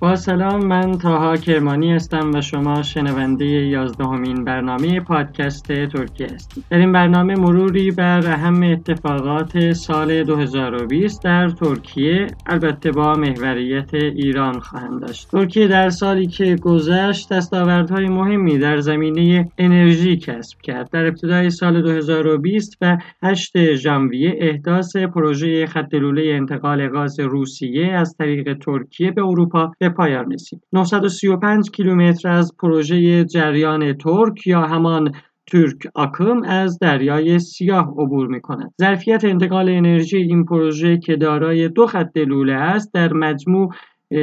با سلام من تاها کرمانی هستم و شما شنونده یازدهمین برنامه پادکست ترکیه هستید. در این برنامه مروری بر اهم اتفاقات سال 2020 در ترکیه البته با محوریت ایران خواهند داشت. ترکیه در سالی که گذشت دستاوردهای مهمی در زمینه انرژی کسب کرد. در ابتدای سال 2020 و 8 ژانویه احداث پروژه خط لوله انتقال گاز روسیه از طریق ترکیه به اروپا پایان رسید 935 کیلومتر از پروژه جریان ترک یا همان ترک آکم از دریای سیاه عبور می کند. ظرفیت انتقال انرژی این پروژه که دارای دو خط لوله است در مجموع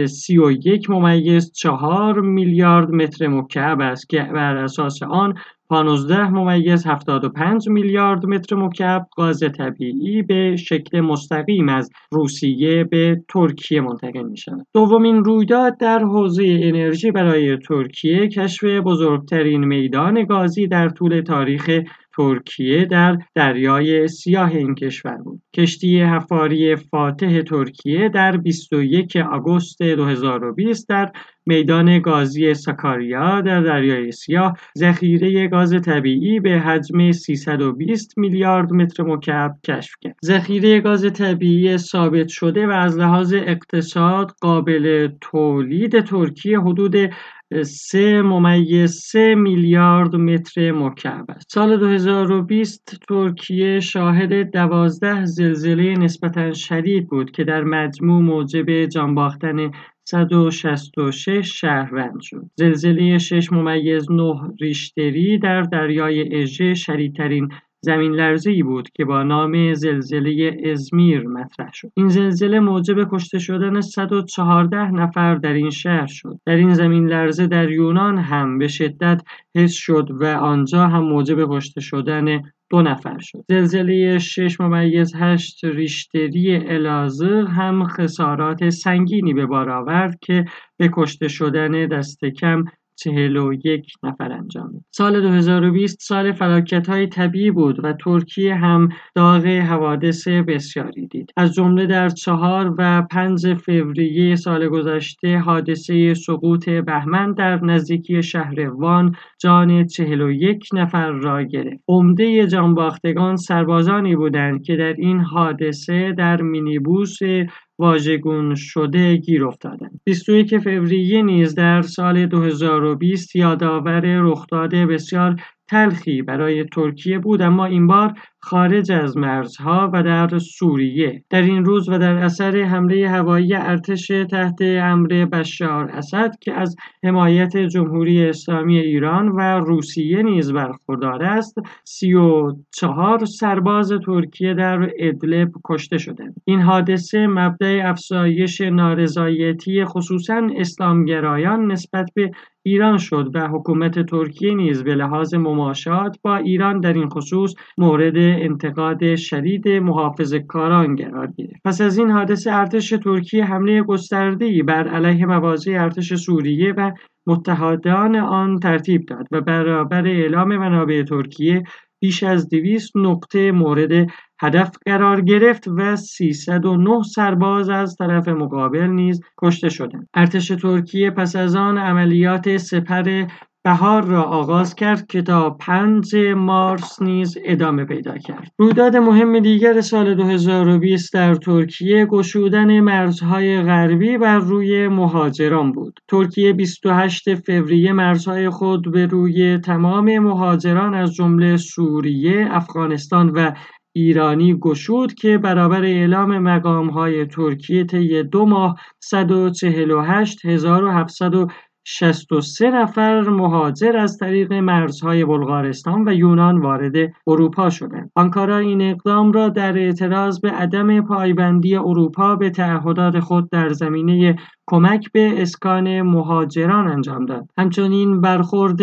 31 ممیز 4 میلیارد متر مکعب است که بر اساس آن 15 ممیز 75 میلیارد متر مکعب گاز طبیعی به شکل مستقیم از روسیه به ترکیه منتقل می شود. دومین رویداد در حوزه انرژی برای ترکیه کشف بزرگترین میدان گازی در طول تاریخ ترکیه در دریای سیاه این کشور بود. کشتی حفاری فاتح ترکیه در 21 آگوست 2020 در میدان گازی ساکاریا در دریای سیاه ذخیره گاز طبیعی به حجم 320 میلیارد متر مکعب کشف کرد. ذخیره گاز طبیعی ثابت شده و از لحاظ اقتصاد قابل تولید ترکیه حدود سه ممیز سه میلیارد متر مکعب است. سال 2020 ترکیه شاهد دوازده زلزله نسبتا شدید بود که در مجموع موجب جانباختن 166 شهروند شد. زلزله 6 ممیز 9 ریشتری در دریای اژه شدیدترین زمین لرزه ای بود که با نام زلزله ازمیر مطرح شد. این زلزله موجب کشته شدن 114 نفر در این شهر شد. در این زمین لرزه در یونان هم به شدت حس شد و آنجا هم موجب کشته شدن دو نفر شد. زلزله 6 ممیز 8 ریشتری الازه هم خسارات سنگینی به بار آورد که به کشته شدن دست کم چهل و یک نفر انجام سال 2020 سال فلاکت های طبیعی بود و ترکیه هم داغ حوادث بسیاری دید. از جمله در چهار و پنج فوریه سال گذشته حادثه سقوط بهمن در نزدیکی شهر وان جان چهل و یک نفر را گرفت. عمده جانباختگان سربازانی بودند که در این حادثه در مینیبوس واژگون شده گیر افتادند. 21 فوریه نیز در سال 2020 یادآور رخداد بسیار تلخی برای ترکیه بود اما این بار خارج از مرزها و در سوریه. در این روز و در اثر حمله هوایی ارتش تحت امر بشار اسد که از حمایت جمهوری اسلامی ایران و روسیه نیز برخوردار است سی و چهار سرباز ترکیه در ادلب کشته شدند. این حادثه مبدع افزایش نارضایتی خصوصا اسلامگرایان نسبت به ایران شد و حکومت ترکیه نیز به لحاظ مماشات با ایران در این خصوص مورد انتقاد شدید محافظ کاران قرار گرفت پس از این حادثه ارتش ترکیه حمله گسترده‌ای بر علیه مواضع ارتش سوریه و متحدان آن ترتیب داد و برابر اعلام منابع ترکیه بیش از دویست نقطه مورد هدف قرار گرفت و 309 سرباز از طرف مقابل نیز کشته شدند. ارتش ترکیه پس از آن عملیات سپر بهار را آغاز کرد که تا 5 مارس نیز ادامه پیدا کرد. رویداد مهم دیگر سال 2020 در ترکیه گشودن مرزهای غربی بر روی مهاجران بود. ترکیه 28 فوریه مرزهای خود به روی تمام مهاجران از جمله سوریه، افغانستان و ایرانی گشود که برابر اعلام مقام های ترکیه طی دو ماه 148700 63 نفر مهاجر از طریق مرزهای بلغارستان و یونان وارد اروپا شدند. آنکارا این اقدام را در اعتراض به عدم پایبندی اروپا به تعهدات خود در زمینه کمک به اسکان مهاجران انجام داد. همچنین برخورد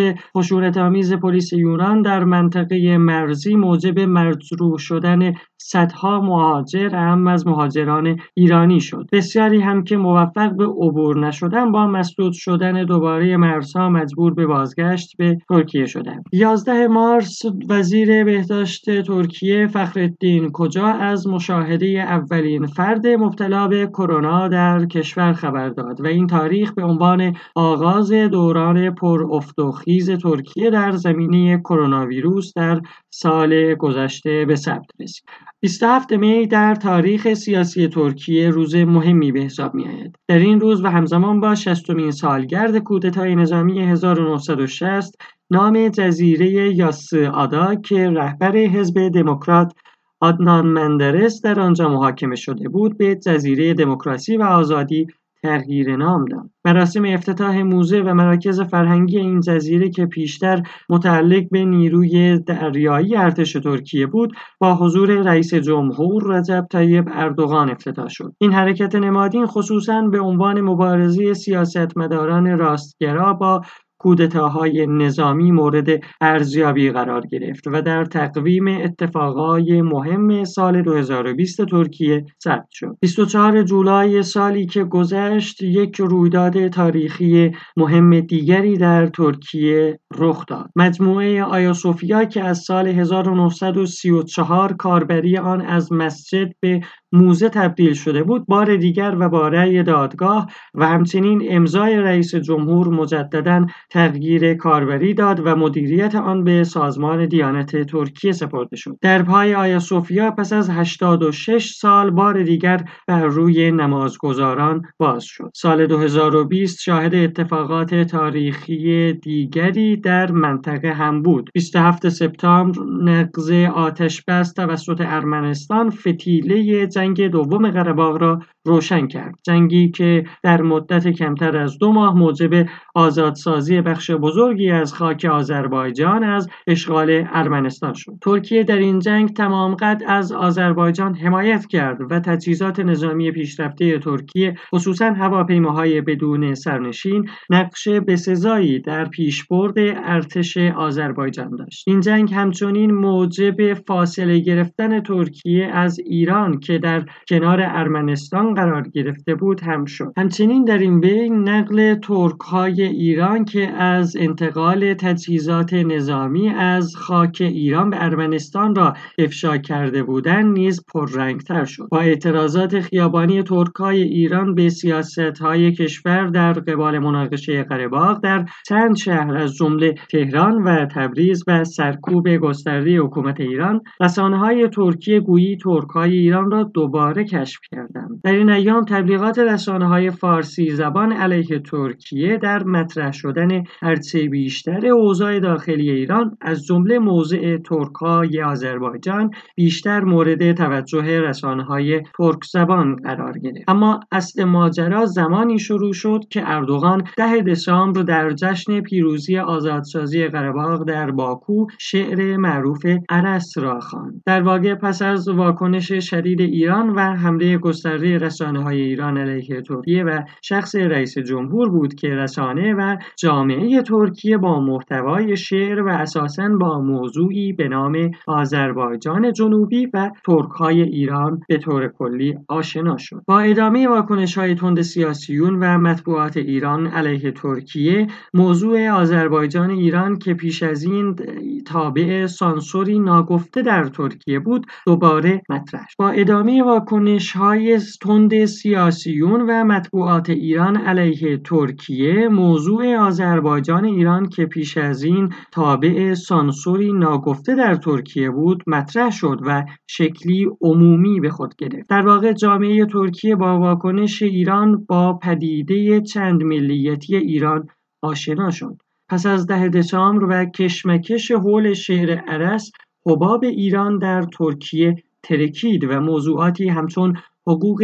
آمیز پلیس یونان در منطقه مرزی موجب مجروح شدن صدها مهاجر هم از مهاجران ایرانی شد. بسیاری هم که موفق به عبور نشدن با مسدود شدن دوباره مرزها مجبور به بازگشت به ترکیه شدند. 11 مارس وزیر بهداشت ترکیه فخرالدین کجا از مشاهده اولین فرد مبتلا به کرونا در کشور خبر داد و این تاریخ به عنوان آغاز دوران پر افت و خیز ترکیه در زمینه کرونا ویروس در سال گذشته به ثبت رسید 27 می در تاریخ سیاسی ترکیه روز مهمی به حساب می آید. در این روز و همزمان با 60 سالگرد کودتای نظامی 1960 نام جزیره یاس آدا که رهبر حزب دموکرات آدنان مندرس در آنجا محاکمه شده بود به جزیره دموکراسی و آزادی تغییر نام داد. مراسم افتتاح موزه و مراکز فرهنگی این جزیره که پیشتر متعلق به نیروی دریایی ارتش ترکیه بود با حضور رئیس جمهور رجب طیب اردوغان افتتاح شد. این حرکت نمادین خصوصا به عنوان مبارزه سیاستمداران راستگرا با کودتاهای نظامی مورد ارزیابی قرار گرفت و در تقویم اتفاقای مهم سال 2020 ترکیه ثبت شد. 24 جولای سالی که گذشت یک رویداد تاریخی مهم دیگری در ترکیه رخ داد. مجموعه آیا صوفیا که از سال 1934 کاربری آن از مسجد به موزه تبدیل شده بود بار دیگر و با رأی دادگاه و همچنین امضای رئیس جمهور مجددا تغییر کاربری داد و مدیریت آن به سازمان دیانت ترکیه سپرده شد. در پای آیا صوفیا پس از 86 سال بار دیگر بر روی نمازگزاران باز شد؟ سال 2020 شاهد اتفاقات تاریخی دیگری در منطقه هم بود. 27 سپتامبر نقض آتش بس توسط ارمنستان فتیله جنگ دوم قره را روشن کرد. جنگی که در مدت کمتر از دو ماه موجب آزادسازی بخش بزرگی از خاک آذربایجان از اشغال ارمنستان شد. ترکیه در این جنگ تمام قد از آذربایجان حمایت کرد و تجهیزات نظامی پیشرفته ترکیه خصوصا هواپیماهای بدون سرنشین نقش بسزایی در پیشبرد ارتش آذربایجان داشت. این جنگ همچنین موجب فاصله گرفتن ترکیه از ایران که در کنار ارمنستان قرار گرفته بود هم شد. همچنین در این بین نقل ترک های ایران که از انتقال تجهیزات نظامی از خاک ایران به ارمنستان را افشا کرده بودند نیز پررنگتر شد. با اعتراضات خیابانی ترک های ایران به سیاست های کشور در قبال مناقشه قرهباغ در چند شهر از جمله تهران و تبریز و سرکوب گسترده حکومت ایران رسانه های ترکیه گویی ترک های ایران را دوباره کشف کردند. در این ایام تبلیغات رسانه های فارسی زبان علیه ترکیه در مطرح شدن هرچه بیشتر اوضاع داخلی ایران از جمله موضع ترکهای آذربایجان بیشتر مورد توجه رسانه های ترک زبان قرار گرفت. اما اصل ماجرا زمانی شروع شد که اردوغان ده دسامبر در جشن پیروزی آزادسازی قرهباغ در باکو شعر معروف عرس را خواند. در واقع پس از واکنش شدید ایران و حمله گسترده رسانه های ایران علیه ترکیه و شخص رئیس جمهور بود که رسانه و جامعه ترکیه با محتوای شعر و اساسا با موضوعی به نام آذربایجان جنوبی و ترک های ایران به طور کلی آشنا شد. با ادامه واکنش های تند سیاسیون و مطبوعات ایران علیه ترکیه موضوع آذربایجان ایران که پیش از این تابع سانسوری ناگفته در ترکیه بود دوباره مطرح با ادامه واکنش های تند سیاسیون و مطبوعات ایران علیه ترکیه موضوع آذربایجان ایران که پیش از این تابع سانسوری ناگفته در ترکیه بود مطرح شد و شکلی عمومی به خود گرفت. در واقع جامعه ترکیه با واکنش ایران با پدیده چند ملیتی ایران آشنا شد. پس از ده دسامبر و کشمکش حول شهر عرس حباب ایران در ترکیه ترکید و موضوعاتی همچون حقوق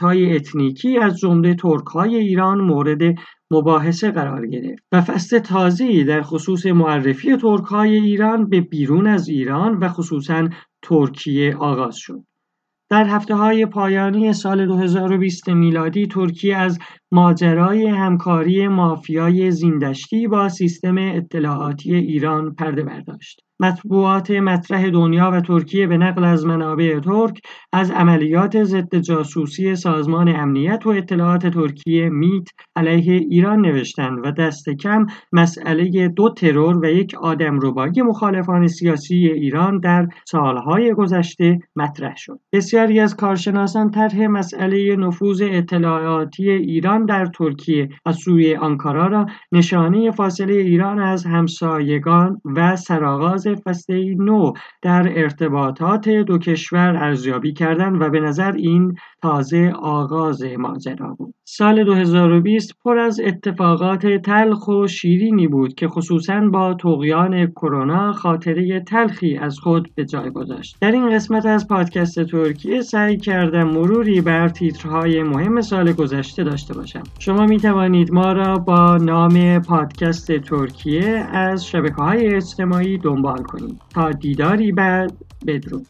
های اتنیکی از جمله های ایران مورد مباحثه قرار گرفت و فصل تازه‌ای در خصوص معرفی های ایران به بیرون از ایران و خصوصا ترکیه آغاز شد. در هفته های پایانی سال 2020 میلادی ترکیه از ماجرای همکاری مافیای زیندشتی با سیستم اطلاعاتی ایران پرده برداشت. مطبوعات مطرح دنیا و ترکیه به نقل از منابع ترک از عملیات ضد جاسوسی سازمان امنیت و اطلاعات ترکیه میت علیه ایران نوشتند و دست کم مسئله دو ترور و یک آدم ربایی مخالفان سیاسی ایران در سالهای گذشته مطرح شد بسیاری از کارشناسان طرح مسئله نفوذ اطلاعاتی ایران ایران در ترکیه از سوی آنکارا را نشانه فاصله ایران از همسایگان و سرآغاز فصل نو در ارتباطات دو کشور ارزیابی کردند و به نظر این تازه آغاز ماجرا بود سال 2020 پر از اتفاقات تلخ و شیرینی بود که خصوصا با تقیان کرونا خاطره تلخی از خود به جای گذاشت. در این قسمت از پادکست ترکیه سعی کردم مروری بر تیترهای مهم سال گذشته داشته باشم. شما می توانید ما را با نام پادکست ترکیه از شبکه های اجتماعی دنبال کنید. تا دیداری بعد بدرود.